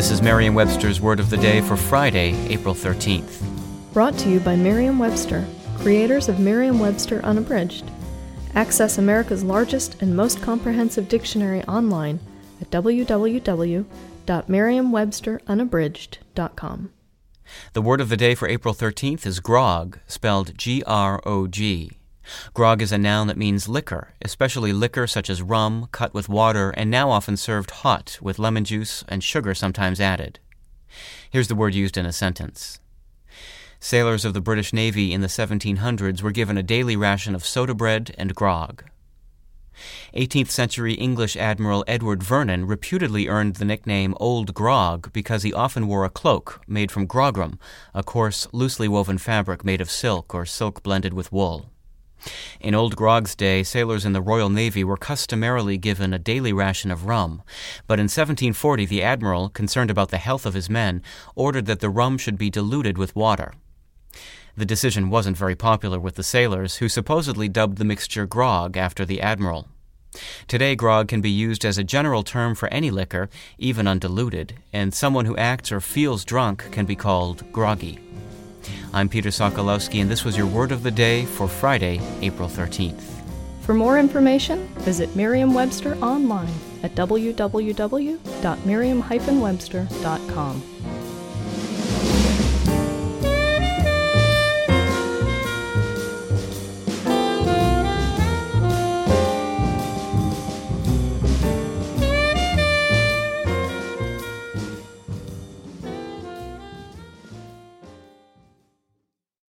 This is Merriam Webster's Word of the Day for Friday, April 13th. Brought to you by Merriam Webster, creators of Merriam Webster Unabridged. Access America's largest and most comprehensive dictionary online at www.merriam-websterunabridged.com. The word of the day for April 13th is grog, spelled G R O G. Grog is a noun that means liquor, especially liquor such as rum, cut with water, and now often served hot, with lemon juice and sugar sometimes added. Here's the word used in a sentence. Sailors of the British Navy in the 1700s were given a daily ration of soda bread and grog. 18th century English Admiral Edward Vernon reputedly earned the nickname Old Grog because he often wore a cloak made from grogram, a coarse, loosely woven fabric made of silk or silk blended with wool. In Old Grog's day, sailors in the Royal Navy were customarily given a daily ration of rum, but in 1740 the admiral, concerned about the health of his men, ordered that the rum should be diluted with water. The decision wasn't very popular with the sailors, who supposedly dubbed the mixture grog after the admiral. Today, grog can be used as a general term for any liquor, even undiluted, and someone who acts or feels drunk can be called groggy. I'm Peter Sokolowski, and this was your word of the day for Friday, April 13th. For more information, visit Merriam Webster online at www.merriam-webster.com.